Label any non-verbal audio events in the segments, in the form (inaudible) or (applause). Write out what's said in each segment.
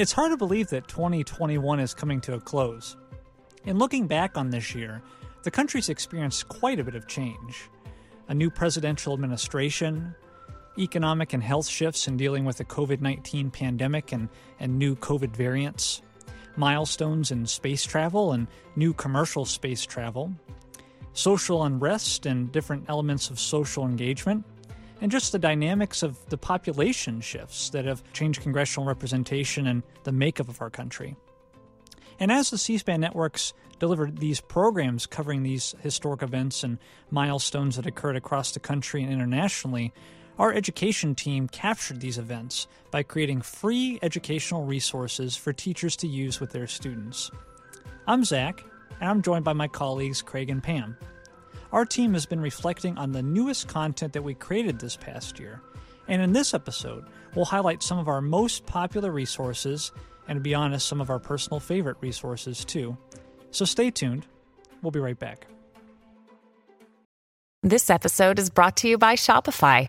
It's hard to believe that 2021 is coming to a close. In looking back on this year, the country's experienced quite a bit of change. A new presidential administration, economic and health shifts in dealing with the COVID 19 pandemic and, and new COVID variants, milestones in space travel and new commercial space travel, social unrest and different elements of social engagement, and just the dynamics of the population shifts that have changed congressional representation and the makeup of our country. And as the C SPAN networks delivered these programs covering these historic events and milestones that occurred across the country and internationally, our education team captured these events by creating free educational resources for teachers to use with their students. I'm Zach, and I'm joined by my colleagues Craig and Pam. Our team has been reflecting on the newest content that we created this past year, and in this episode, we'll highlight some of our most popular resources and, to be honest, some of our personal favorite resources too. So stay tuned. We'll be right back. This episode is brought to you by Shopify.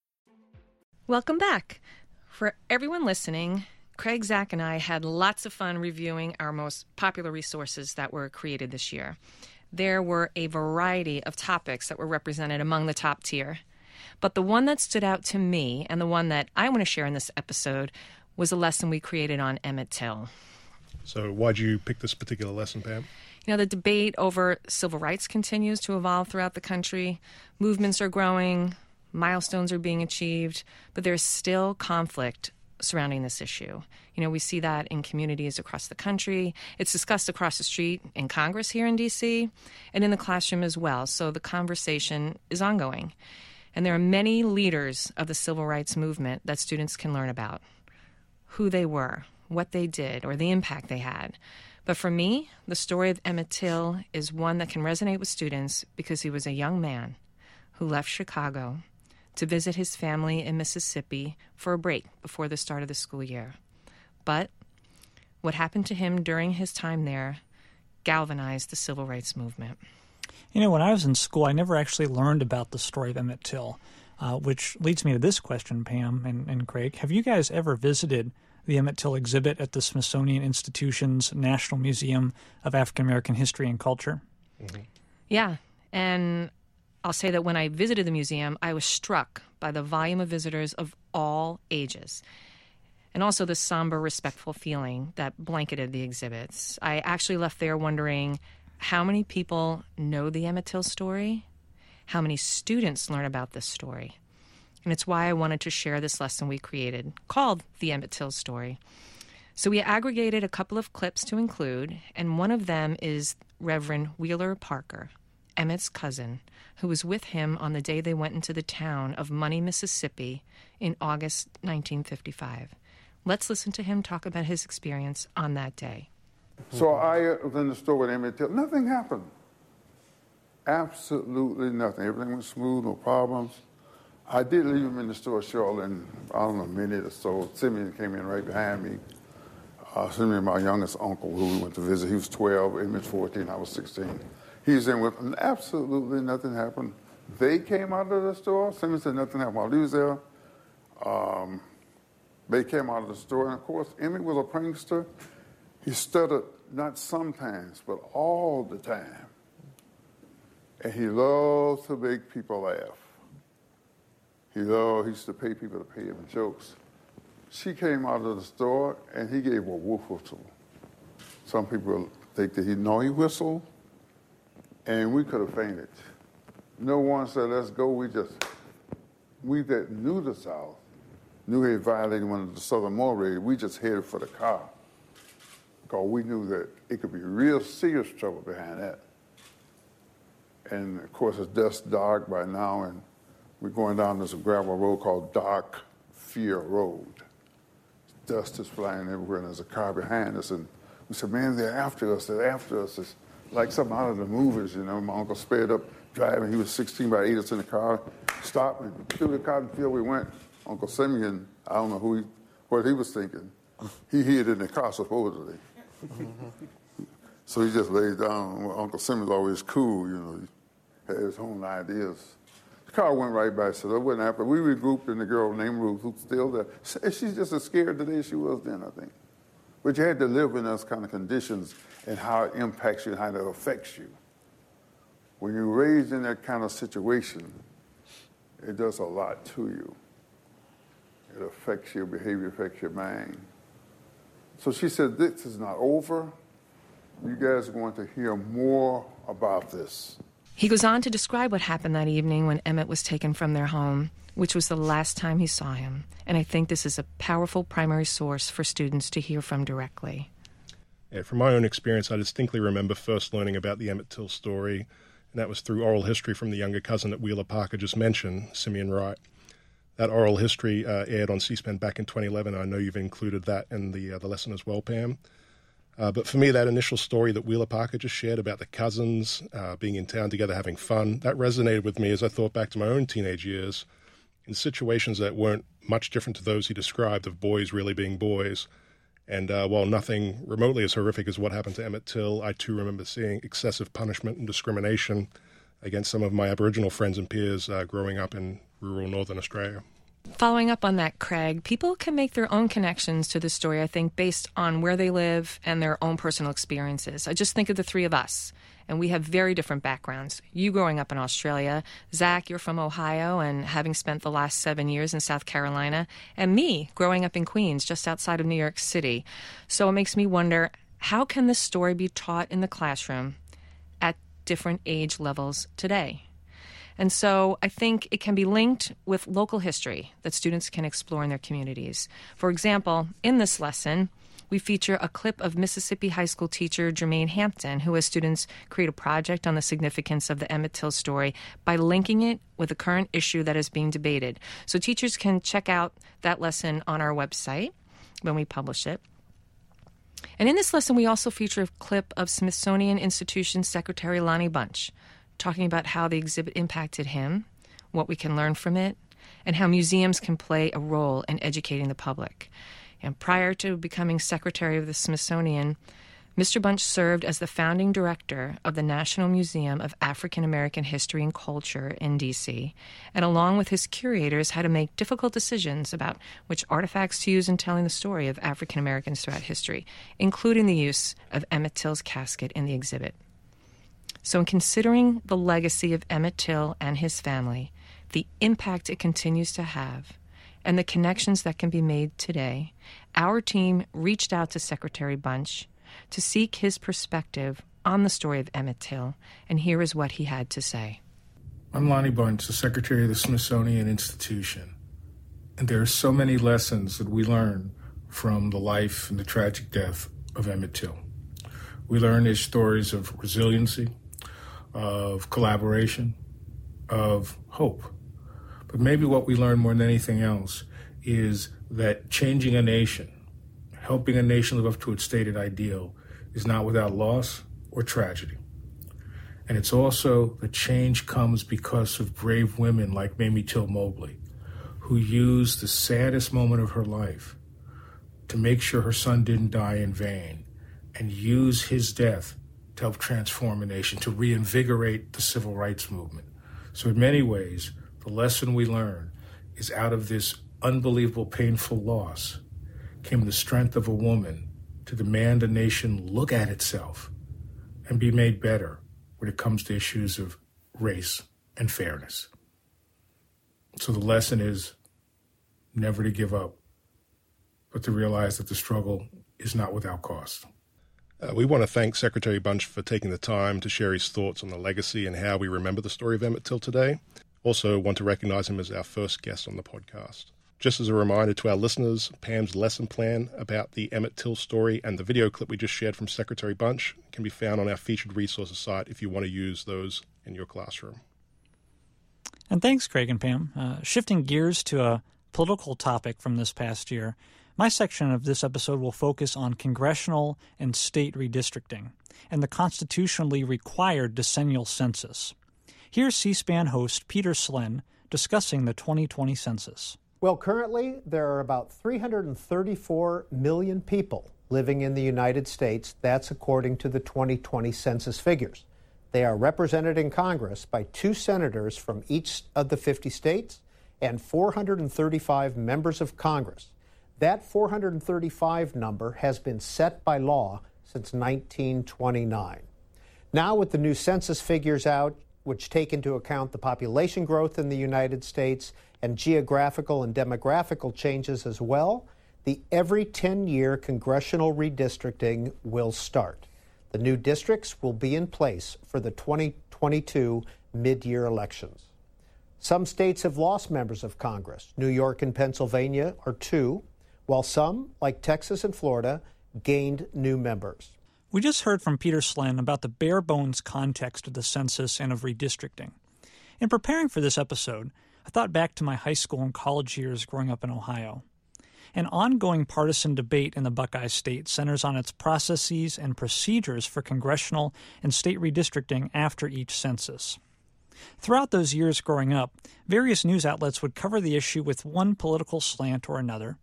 Welcome back. For everyone listening, Craig, Zach, and I had lots of fun reviewing our most popular resources that were created this year. There were a variety of topics that were represented among the top tier. But the one that stood out to me, and the one that I want to share in this episode, was a lesson we created on Emmett Till. So, why'd you pick this particular lesson, Pam? You know, the debate over civil rights continues to evolve throughout the country. Movements are growing, milestones are being achieved, but there's still conflict surrounding this issue. You know, we see that in communities across the country. It's discussed across the street in Congress here in DC and in the classroom as well. So the conversation is ongoing. And there are many leaders of the civil rights movement that students can learn about who they were, what they did, or the impact they had. But for me, the story of Emmett Till is one that can resonate with students because he was a young man who left Chicago to visit his family in Mississippi for a break before the start of the school year. But what happened to him during his time there galvanized the civil rights movement. You know, when I was in school, I never actually learned about the story of Emmett Till, uh, which leads me to this question, Pam and, and Craig. Have you guys ever visited the Emmett Till exhibit at the Smithsonian Institution's National Museum of African American History and Culture? Mm-hmm. Yeah. And I'll say that when I visited the museum, I was struck by the volume of visitors of all ages and also the somber, respectful feeling that blanketed the exhibits. I actually left there wondering how many people know the Emmett Till story, how many students learn about this story. And it's why I wanted to share this lesson we created called The Emmett Till Story. So we aggregated a couple of clips to include, and one of them is Reverend Wheeler Parker, Emmett's cousin, who was with him on the day they went into the town of Money, Mississippi in August 1955. Let's listen to him talk about his experience on that day. So I was in the store with Emmett Till. Nothing happened. Absolutely nothing. Everything was smooth, no problems. I did leave him in the store shortly, and I don't know, a minute or so. Simeon came in right behind me. Uh, Simeon, my youngest uncle, who we went to visit, he was 12, Emmett's 14, I was 16. He's in with them. Absolutely nothing happened. They came out of the store. Simeon said nothing happened while he was there. Um, they came out of the store, and of course, Emmett was a prankster. He stuttered not sometimes, but all the time. And he loved to make people laugh. He loved, he used to pay people to pay him jokes. She came out of the store, and he gave a woof two. Some people think that he know he whistled, and we could have fainted. No one said, let's go. We just, we that knew the South, knew he violated one of the Southern mores, we just headed for the car. Because we knew that it could be real serious trouble behind that. And of course, it's dust dark by now, and we're going down this gravel road called Dark Fear Road. Dust is flying everywhere, and there's a car behind us. And we said, Man, they're after us. They're after us. It's like something out of the movies, you know. My uncle sped up driving. He was 16 by 8 us in the car. Stopped and through the cotton field we went. Uncle Simeon, I don't know who he, what he was thinking. He hid in the car, supposedly. so he just laid down. Uncle Simeon's always cool, you know. He had his own ideas. The car went right by, so that wasn't after. We regrouped, and the girl named Ruth, who's still there. She's just as scared today as she was then, I think. But you had to live in those kind of conditions and how it impacts you and how it affects you. When you're raised in that kind of situation, it does a lot to you. It affects your behavior, affects your mind. So she said, This is not over. You guys are going to hear more about this. He goes on to describe what happened that evening when Emmett was taken from their home, which was the last time he saw him. And I think this is a powerful primary source for students to hear from directly. Yeah, from my own experience, I distinctly remember first learning about the Emmett Till story, and that was through oral history from the younger cousin that Wheeler Parker just mentioned, Simeon Wright. That oral history uh, aired on C-SPAN back in 2011. I know you've included that in the uh, the lesson as well, Pam. Uh, but for me, that initial story that Wheeler Parker just shared about the cousins uh, being in town together having fun, that resonated with me as I thought back to my own teenage years in situations that weren't much different to those he described of boys really being boys. And uh, while nothing remotely as horrific as what happened to Emmett Till, I too remember seeing excessive punishment and discrimination against some of my Aboriginal friends and peers uh, growing up in rural northern Australia. Following up on that, Craig, people can make their own connections to the story, I think, based on where they live and their own personal experiences. I just think of the three of us, and we have very different backgrounds. You growing up in Australia, Zach, you're from Ohio and having spent the last seven years in South Carolina, and me growing up in Queens, just outside of New York City. So it makes me wonder how can this story be taught in the classroom at different age levels today? And so I think it can be linked with local history that students can explore in their communities. For example, in this lesson, we feature a clip of Mississippi high school teacher Jermaine Hampton, who has students create a project on the significance of the Emmett Till story by linking it with a current issue that is being debated. So teachers can check out that lesson on our website when we publish it. And in this lesson, we also feature a clip of Smithsonian Institution Secretary Lonnie Bunch talking about how the exhibit impacted him, what we can learn from it, and how museums can play a role in educating the public. And prior to becoming secretary of the Smithsonian, Mr. Bunch served as the founding director of the National Museum of African American History and Culture in D.C., and along with his curators, had to make difficult decisions about which artifacts to use in telling the story of African Americans throughout history, including the use of Emmett Till's casket in the exhibit. So, in considering the legacy of Emmett Till and his family, the impact it continues to have, and the connections that can be made today, our team reached out to Secretary Bunch to seek his perspective on the story of Emmett Till, and here is what he had to say. I'm Lonnie Bunch, the Secretary of the Smithsonian Institution. And there are so many lessons that we learn from the life and the tragic death of Emmett Till. We learn his stories of resiliency, of collaboration, of hope. But maybe what we learn more than anything else is that changing a nation, helping a nation live up to its stated ideal, is not without loss or tragedy. And it's also the change comes because of brave women like Mamie Till Mobley, who used the saddest moment of her life to make sure her son didn't die in vain and use his death to help transform a nation, to reinvigorate the civil rights movement. So, in many ways, the lesson we learn is out of this unbelievable, painful loss came the strength of a woman to demand a nation look at itself and be made better when it comes to issues of race and fairness. So, the lesson is never to give up, but to realize that the struggle is not without cost. Uh, we want to thank Secretary Bunch for taking the time to share his thoughts on the legacy and how we remember the story of Emmett Till today. Also, want to recognize him as our first guest on the podcast. Just as a reminder to our listeners, Pam's lesson plan about the Emmett Till story and the video clip we just shared from Secretary Bunch can be found on our featured resources site if you want to use those in your classroom. And thanks, Craig and Pam. Uh, shifting gears to a political topic from this past year, my section of this episode will focus on congressional and state redistricting and the constitutionally required decennial census. Here's C SPAN host Peter Slen discussing the 2020 census. Well, currently, there are about 334 million people living in the United States. That's according to the 2020 census figures. They are represented in Congress by two senators from each of the 50 states and 435 members of Congress. That 435 number has been set by law since 1929. Now, with the new census figures out, which take into account the population growth in the United States and geographical and demographical changes as well, the every 10 year congressional redistricting will start. The new districts will be in place for the 2022 mid year elections. Some states have lost members of Congress. New York and Pennsylvania are two while some, like Texas and Florida, gained new members. We just heard from Peter Slen about the bare bones context of the census and of redistricting. In preparing for this episode, I thought back to my high school and college years growing up in Ohio. An ongoing partisan debate in the Buckeye State centers on its processes and procedures for congressional and state redistricting after each census. Throughout those years growing up, various news outlets would cover the issue with one political slant or another,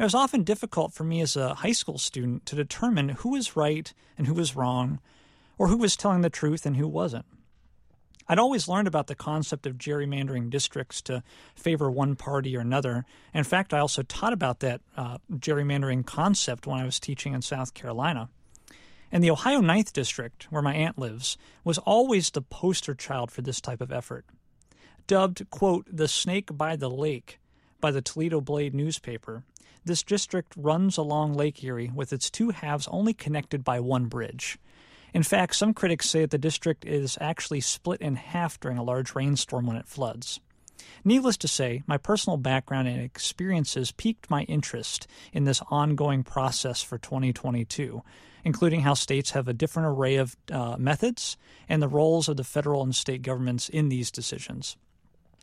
it was often difficult for me as a high school student to determine who was right and who was wrong, or who was telling the truth and who wasn't. I'd always learned about the concept of gerrymandering districts to favor one party or another. In fact, I also taught about that uh, gerrymandering concept when I was teaching in South Carolina. And the Ohio 9th District, where my aunt lives, was always the poster child for this type of effort. Dubbed, quote, the snake by the lake by the Toledo Blade newspaper, this district runs along Lake Erie with its two halves only connected by one bridge. In fact, some critics say that the district is actually split in half during a large rainstorm when it floods. Needless to say, my personal background and experiences piqued my interest in this ongoing process for 2022, including how states have a different array of uh, methods and the roles of the federal and state governments in these decisions.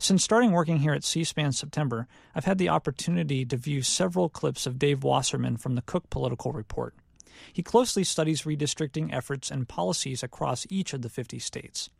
Since starting working here at C SPAN September, I've had the opportunity to view several clips of Dave Wasserman from the Cook Political Report. He closely studies redistricting efforts and policies across each of the 50 states.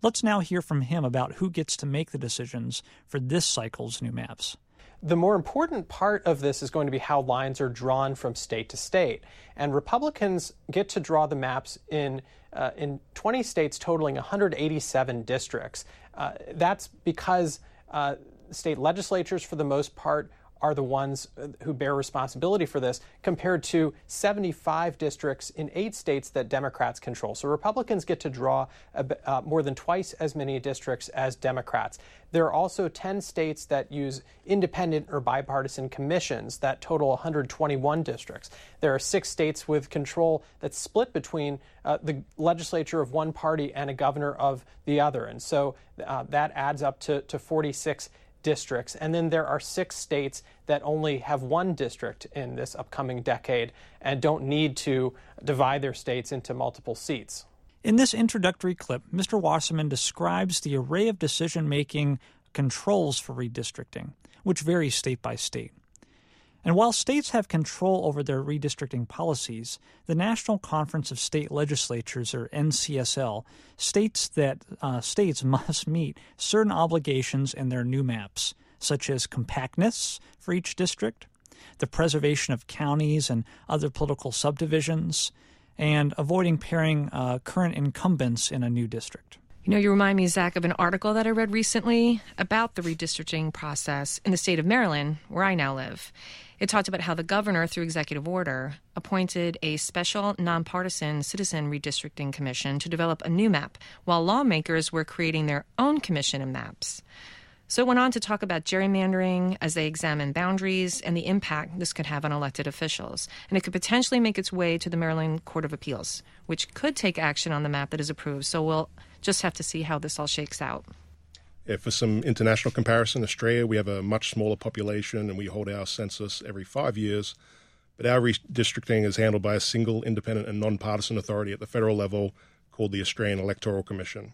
Let's now hear from him about who gets to make the decisions for this cycle's new maps. The more important part of this is going to be how lines are drawn from state to state. And Republicans get to draw the maps in, uh, in 20 states totaling 187 districts. Uh, that's because uh, state legislatures, for the most part, are the ones uh, who bear responsibility for this, compared to 75 districts in eight states that Democrats control. So Republicans get to draw uh, more than twice as many districts as Democrats. There are also 10 states that use independent or bipartisan commissions that total 121 districts. There are six states with control that's split between uh, the legislature of one party and a governor of the other. And so uh, that adds up to, to 46 districts. And then there are six states that only have one district in this upcoming decade and don't need to divide their states into multiple seats. In this introductory clip, Mr. Wasserman describes the array of decision making controls for redistricting, which vary state by state. And while states have control over their redistricting policies, the National Conference of State Legislatures, or NCSL, states that uh, states (laughs) must meet certain obligations in their new maps, such as compactness for each district, the preservation of counties and other political subdivisions, and avoiding pairing uh, current incumbents in a new district. You know, you remind me, Zach, of an article that I read recently about the redistricting process in the state of Maryland, where I now live. It talked about how the governor, through executive order, appointed a special nonpartisan citizen redistricting commission to develop a new map, while lawmakers were creating their own commission of maps. So it went on to talk about gerrymandering as they examine boundaries and the impact this could have on elected officials. And it could potentially make its way to the Maryland Court of Appeals, which could take action on the map that is approved. So we'll just have to see how this all shakes out. Yeah, for some international comparison, Australia, we have a much smaller population and we hold our census every five years. But our redistricting is handled by a single independent and nonpartisan authority at the federal level called the Australian Electoral Commission.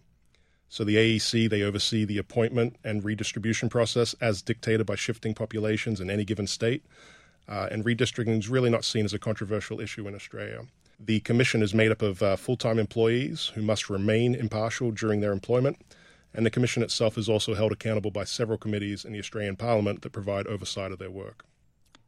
So the AEC, they oversee the appointment and redistribution process as dictated by shifting populations in any given state. Uh, and redistricting is really not seen as a controversial issue in Australia. The commission is made up of uh, full time employees who must remain impartial during their employment. And the commission itself is also held accountable by several committees in the Australian Parliament that provide oversight of their work.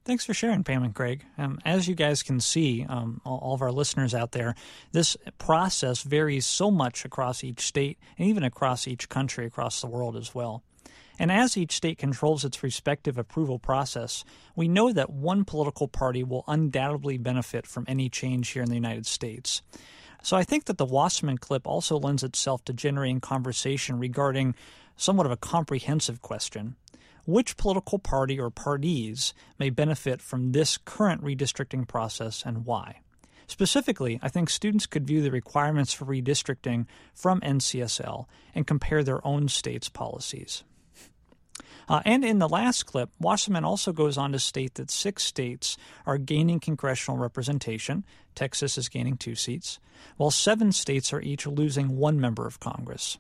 Thanks for sharing, Pam and Craig. Um, as you guys can see, um, all, all, of our listeners out there, this process varies so much across each state and even across each country, across the world as well. And as each state controls its respective approval process, we know that one political party will undoubtedly benefit from any change here in the United States. So I think that the Wasserman clip also lends itself to generating conversation regarding somewhat of a comprehensive question which political party or parties may benefit from this current redistricting process and why. Specifically, I think students could view the requirements for redistricting from NCSL and compare their own state's policies. Uh, and in the last clip, Wasserman also goes on to state that six states are gaining congressional representation. Texas is gaining two seats, while seven states are each losing one member of Congress.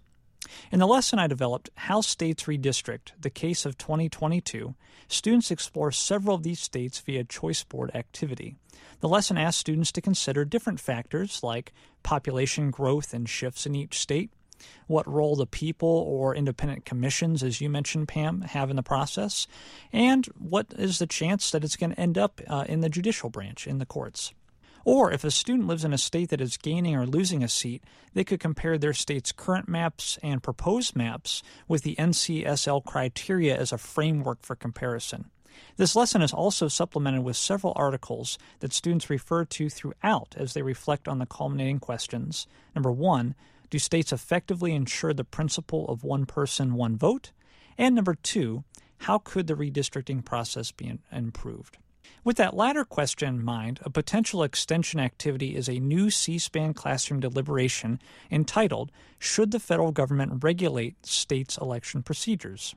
In the lesson I developed, How States Redistrict, the Case of 2022, students explore several of these states via choice board activity. The lesson asks students to consider different factors like population growth and shifts in each state, what role the people or independent commissions, as you mentioned, Pam, have in the process, and what is the chance that it's going to end up uh, in the judicial branch, in the courts. Or if a student lives in a state that is gaining or losing a seat, they could compare their state's current maps and proposed maps with the NCSL criteria as a framework for comparison. This lesson is also supplemented with several articles that students refer to throughout as they reflect on the culminating questions. Number one, do states effectively ensure the principle of one person, one vote? And number two, how could the redistricting process be improved? With that latter question in mind, a potential extension activity is a new C SPAN classroom deliberation entitled Should the Federal Government Regulate States' Election Procedures?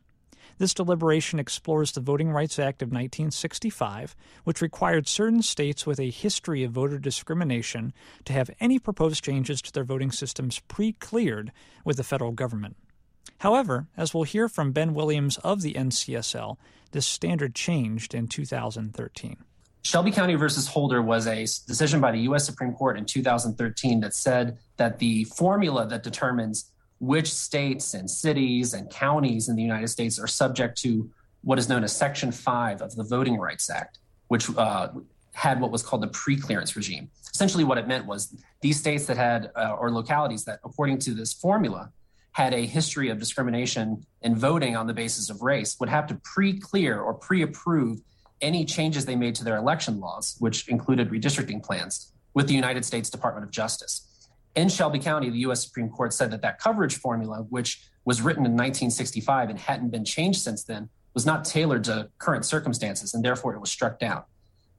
This deliberation explores the Voting Rights Act of 1965, which required certain states with a history of voter discrimination to have any proposed changes to their voting systems pre cleared with the federal government. However, as we'll hear from Ben Williams of the NCSL, this standard changed in 2013. Shelby County versus Holder was a decision by the U.S. Supreme Court in 2013 that said that the formula that determines which states and cities and counties in the United States are subject to what is known as Section 5 of the Voting Rights Act, which uh, had what was called the pre-clearance regime. Essentially, what it meant was these states that had, uh, or localities that, according to this formula, had a history of discrimination in voting on the basis of race would have to pre clear or pre approve any changes they made to their election laws, which included redistricting plans, with the United States Department of Justice. In Shelby County, the U.S. Supreme Court said that that coverage formula, which was written in 1965 and hadn't been changed since then, was not tailored to current circumstances, and therefore it was struck down.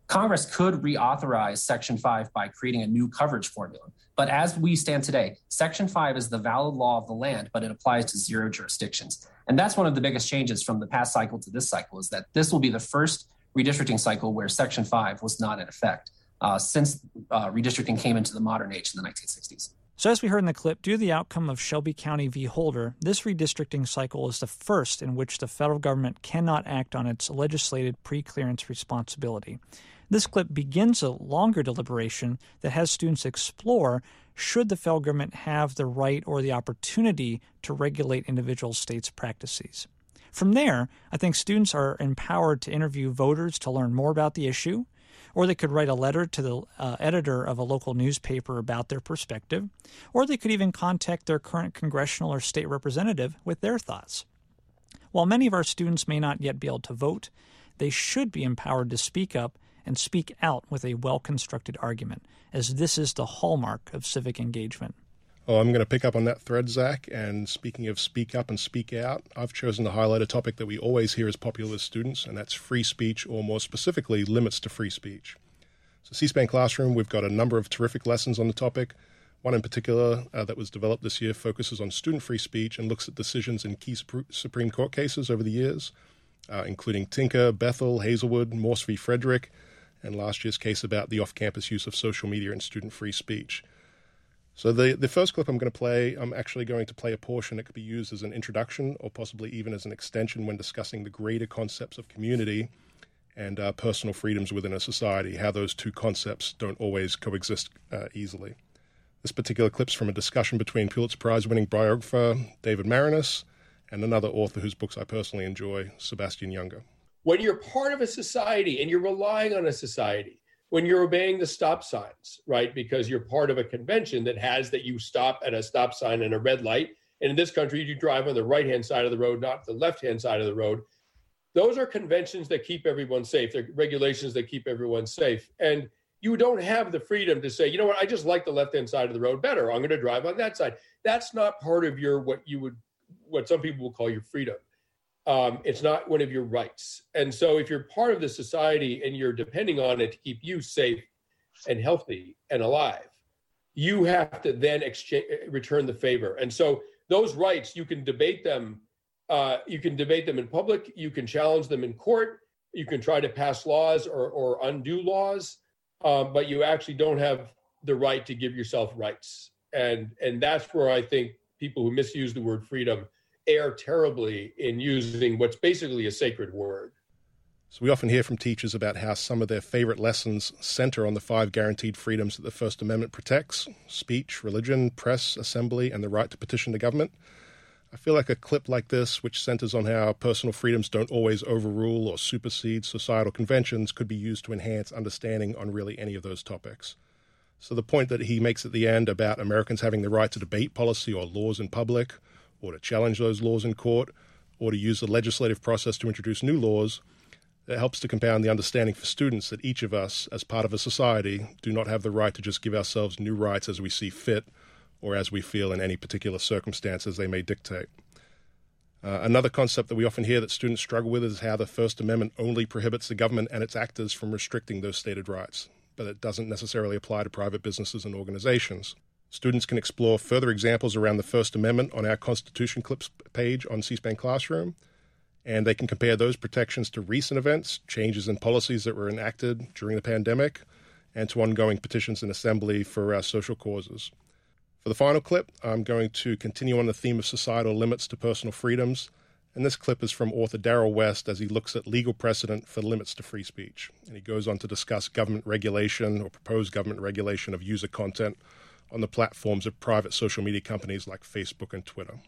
Congress could reauthorize Section 5 by creating a new coverage formula. But as we stand today, Section 5 is the valid law of the land, but it applies to zero jurisdictions. And that's one of the biggest changes from the past cycle to this cycle is that this will be the first redistricting cycle where Section 5 was not in effect uh, since uh, redistricting came into the modern age in the 1960s. So, as we heard in the clip, due to the outcome of Shelby County v. Holder, this redistricting cycle is the first in which the federal government cannot act on its legislated pre clearance responsibility. This clip begins a longer deliberation that has students explore should the federal government have the right or the opportunity to regulate individual states' practices. From there, I think students are empowered to interview voters to learn more about the issue, or they could write a letter to the uh, editor of a local newspaper about their perspective, or they could even contact their current congressional or state representative with their thoughts. While many of our students may not yet be able to vote, they should be empowered to speak up and speak out with a well constructed argument, as this is the hallmark of civic engagement. Oh, I'm going to pick up on that thread, Zach. And speaking of speak up and speak out, I've chosen to highlight a topic that we always hear as popular with students, and that's free speech, or more specifically, limits to free speech. So, C SPAN Classroom, we've got a number of terrific lessons on the topic. One in particular uh, that was developed this year focuses on student free speech and looks at decisions in key Supreme Court cases over the years, uh, including Tinker, Bethel, Hazelwood, Morse v. Frederick, and last year's case about the off campus use of social media and student free speech. So the the first clip I'm going to play, I'm actually going to play a portion that could be used as an introduction or possibly even as an extension when discussing the greater concepts of community and uh, personal freedoms within a society, how those two concepts don't always coexist uh, easily. This particular clip's from a discussion between Pulitzer Prize winning biographer David Maraniss and another author whose books I personally enjoy, Sebastian Junger. When you're part of a society and you're relying on a society, when you're obeying the stop signs, right? Because you're part of a convention that has that you stop at a stop sign and a red light. And in this country, you drive on the right hand side of the road, not the left hand side of the road. Those are conventions that keep everyone safe. They're regulations that keep everyone safe. And you don't have the freedom to say, you know what, I just like the left hand side of the road better. I'm going to drive on that side. That's not part of your what you would what some people will call your freedom um, it's not one of your rights. And so, if you're part of the society and you're depending on it to keep you safe and healthy and alive, you have to then exchange, return the favor. And so, those rights you can debate them. Uh, you can debate them in public. You can challenge them in court. You can try to pass laws or, or undo laws, um, but you actually don't have the right to give yourself rights. And and that's where I think people who misuse the word freedom err terribly in using what's basically a sacred word. So, we often hear from teachers about how some of their favorite lessons center on the five guaranteed freedoms that the First Amendment protects speech, religion, press, assembly, and the right to petition the government. I feel like a clip like this, which centers on how personal freedoms don't always overrule or supersede societal conventions, could be used to enhance understanding on really any of those topics. So, the point that he makes at the end about Americans having the right to debate policy or laws in public, or to challenge those laws in court, or to use the legislative process to introduce new laws, it helps to compound the understanding for students that each of us, as part of a society, do not have the right to just give ourselves new rights as we see fit or as we feel in any particular circumstances they may dictate. Uh, another concept that we often hear that students struggle with is how the First Amendment only prohibits the government and its actors from restricting those stated rights, but it doesn't necessarily apply to private businesses and organizations. Students can explore further examples around the First Amendment on our Constitution Clips page on C SPAN Classroom, and they can compare those protections to recent events, changes in policies that were enacted during the pandemic, and to ongoing petitions in Assembly for our social causes. For the final clip, I'm going to continue on the theme of societal limits to personal freedoms, and this clip is from author Darrell West as he looks at legal precedent for limits to free speech. And he goes on to discuss government regulation or proposed government regulation of user content on the platforms of private social media companies like Facebook and Twitter.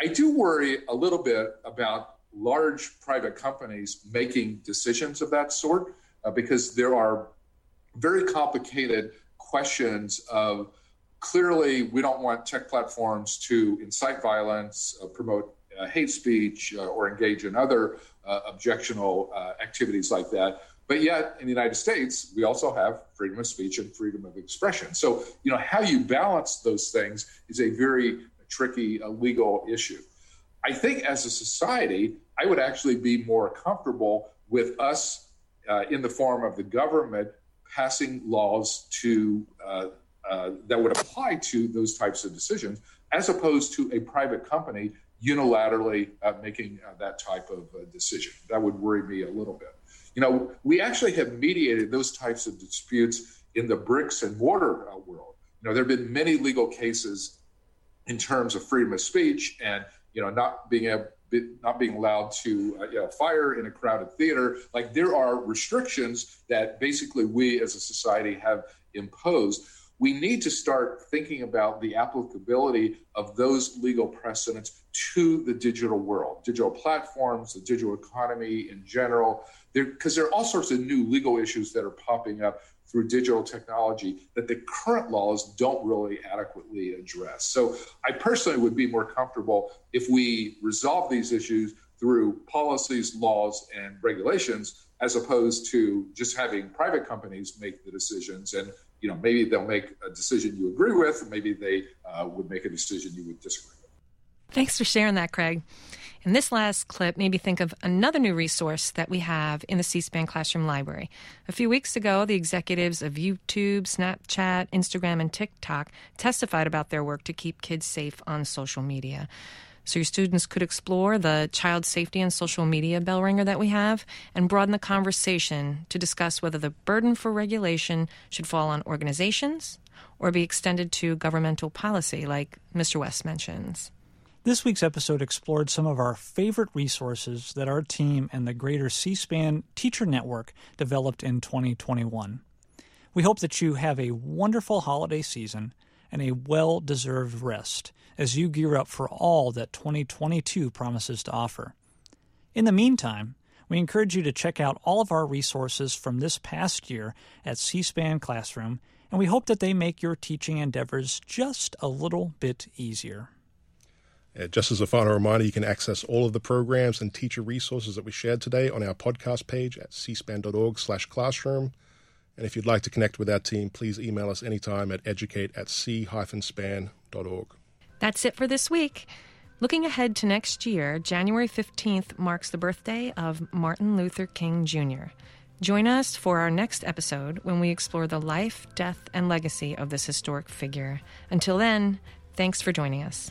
I do worry a little bit about large private companies making decisions of that sort uh, because there are very complicated questions of clearly we don't want tech platforms to incite violence, uh, promote uh, hate speech, uh, or engage in other uh, objectionable uh, activities like that. But yet, in the United States, we also have freedom of speech and freedom of expression. So, you know, how you balance those things is a very tricky uh, legal issue. I think as a society, I would actually be more comfortable with us uh, in the form of the government passing laws to uh, uh, that would apply to those types of decisions, as opposed to a private company unilaterally uh, making uh, that type of decision. That would worry me a little bit. You know, we actually have mediated those types of disputes in the bricks and mortar uh, world. You know, there have been many legal cases in terms of freedom of speech and you know not being able not being allowed to uh, you know, fire in a crowded theater. Like there are restrictions that basically we as a society have imposed. We need to start thinking about the applicability of those legal precedents to the digital world, digital platforms, the digital economy in general because there, are all sorts of new legal issues that are popping up through digital technology that the current laws don't really adequately address. So I personally would be more comfortable if we resolve these issues through policies, laws, and regulations as opposed to just having private companies make the decisions. And you know, maybe they'll make a decision you agree with, maybe they uh, would make a decision you would disagree with. Thanks for sharing that, Craig. And this last clip made me think of another new resource that we have in the C SPAN Classroom Library. A few weeks ago, the executives of YouTube, Snapchat, Instagram, and TikTok testified about their work to keep kids safe on social media. So your students could explore the child safety and social media bell ringer that we have and broaden the conversation to discuss whether the burden for regulation should fall on organizations or be extended to governmental policy, like Mr. West mentions. This week's episode explored some of our favorite resources that our team and the greater C SPAN Teacher Network developed in 2021. We hope that you have a wonderful holiday season and a well deserved rest as you gear up for all that 2022 promises to offer. In the meantime, we encourage you to check out all of our resources from this past year at C SPAN Classroom, and we hope that they make your teaching endeavors just a little bit easier. Uh, just as a final reminder, you can access all of the programs and teacher resources that we shared today on our podcast page at cspan.org slash classroom. And if you'd like to connect with our team, please email us anytime at educate at c-span.org. That's it for this week. Looking ahead to next year, January 15th marks the birthday of Martin Luther King Jr. Join us for our next episode when we explore the life, death, and legacy of this historic figure. Until then, thanks for joining us.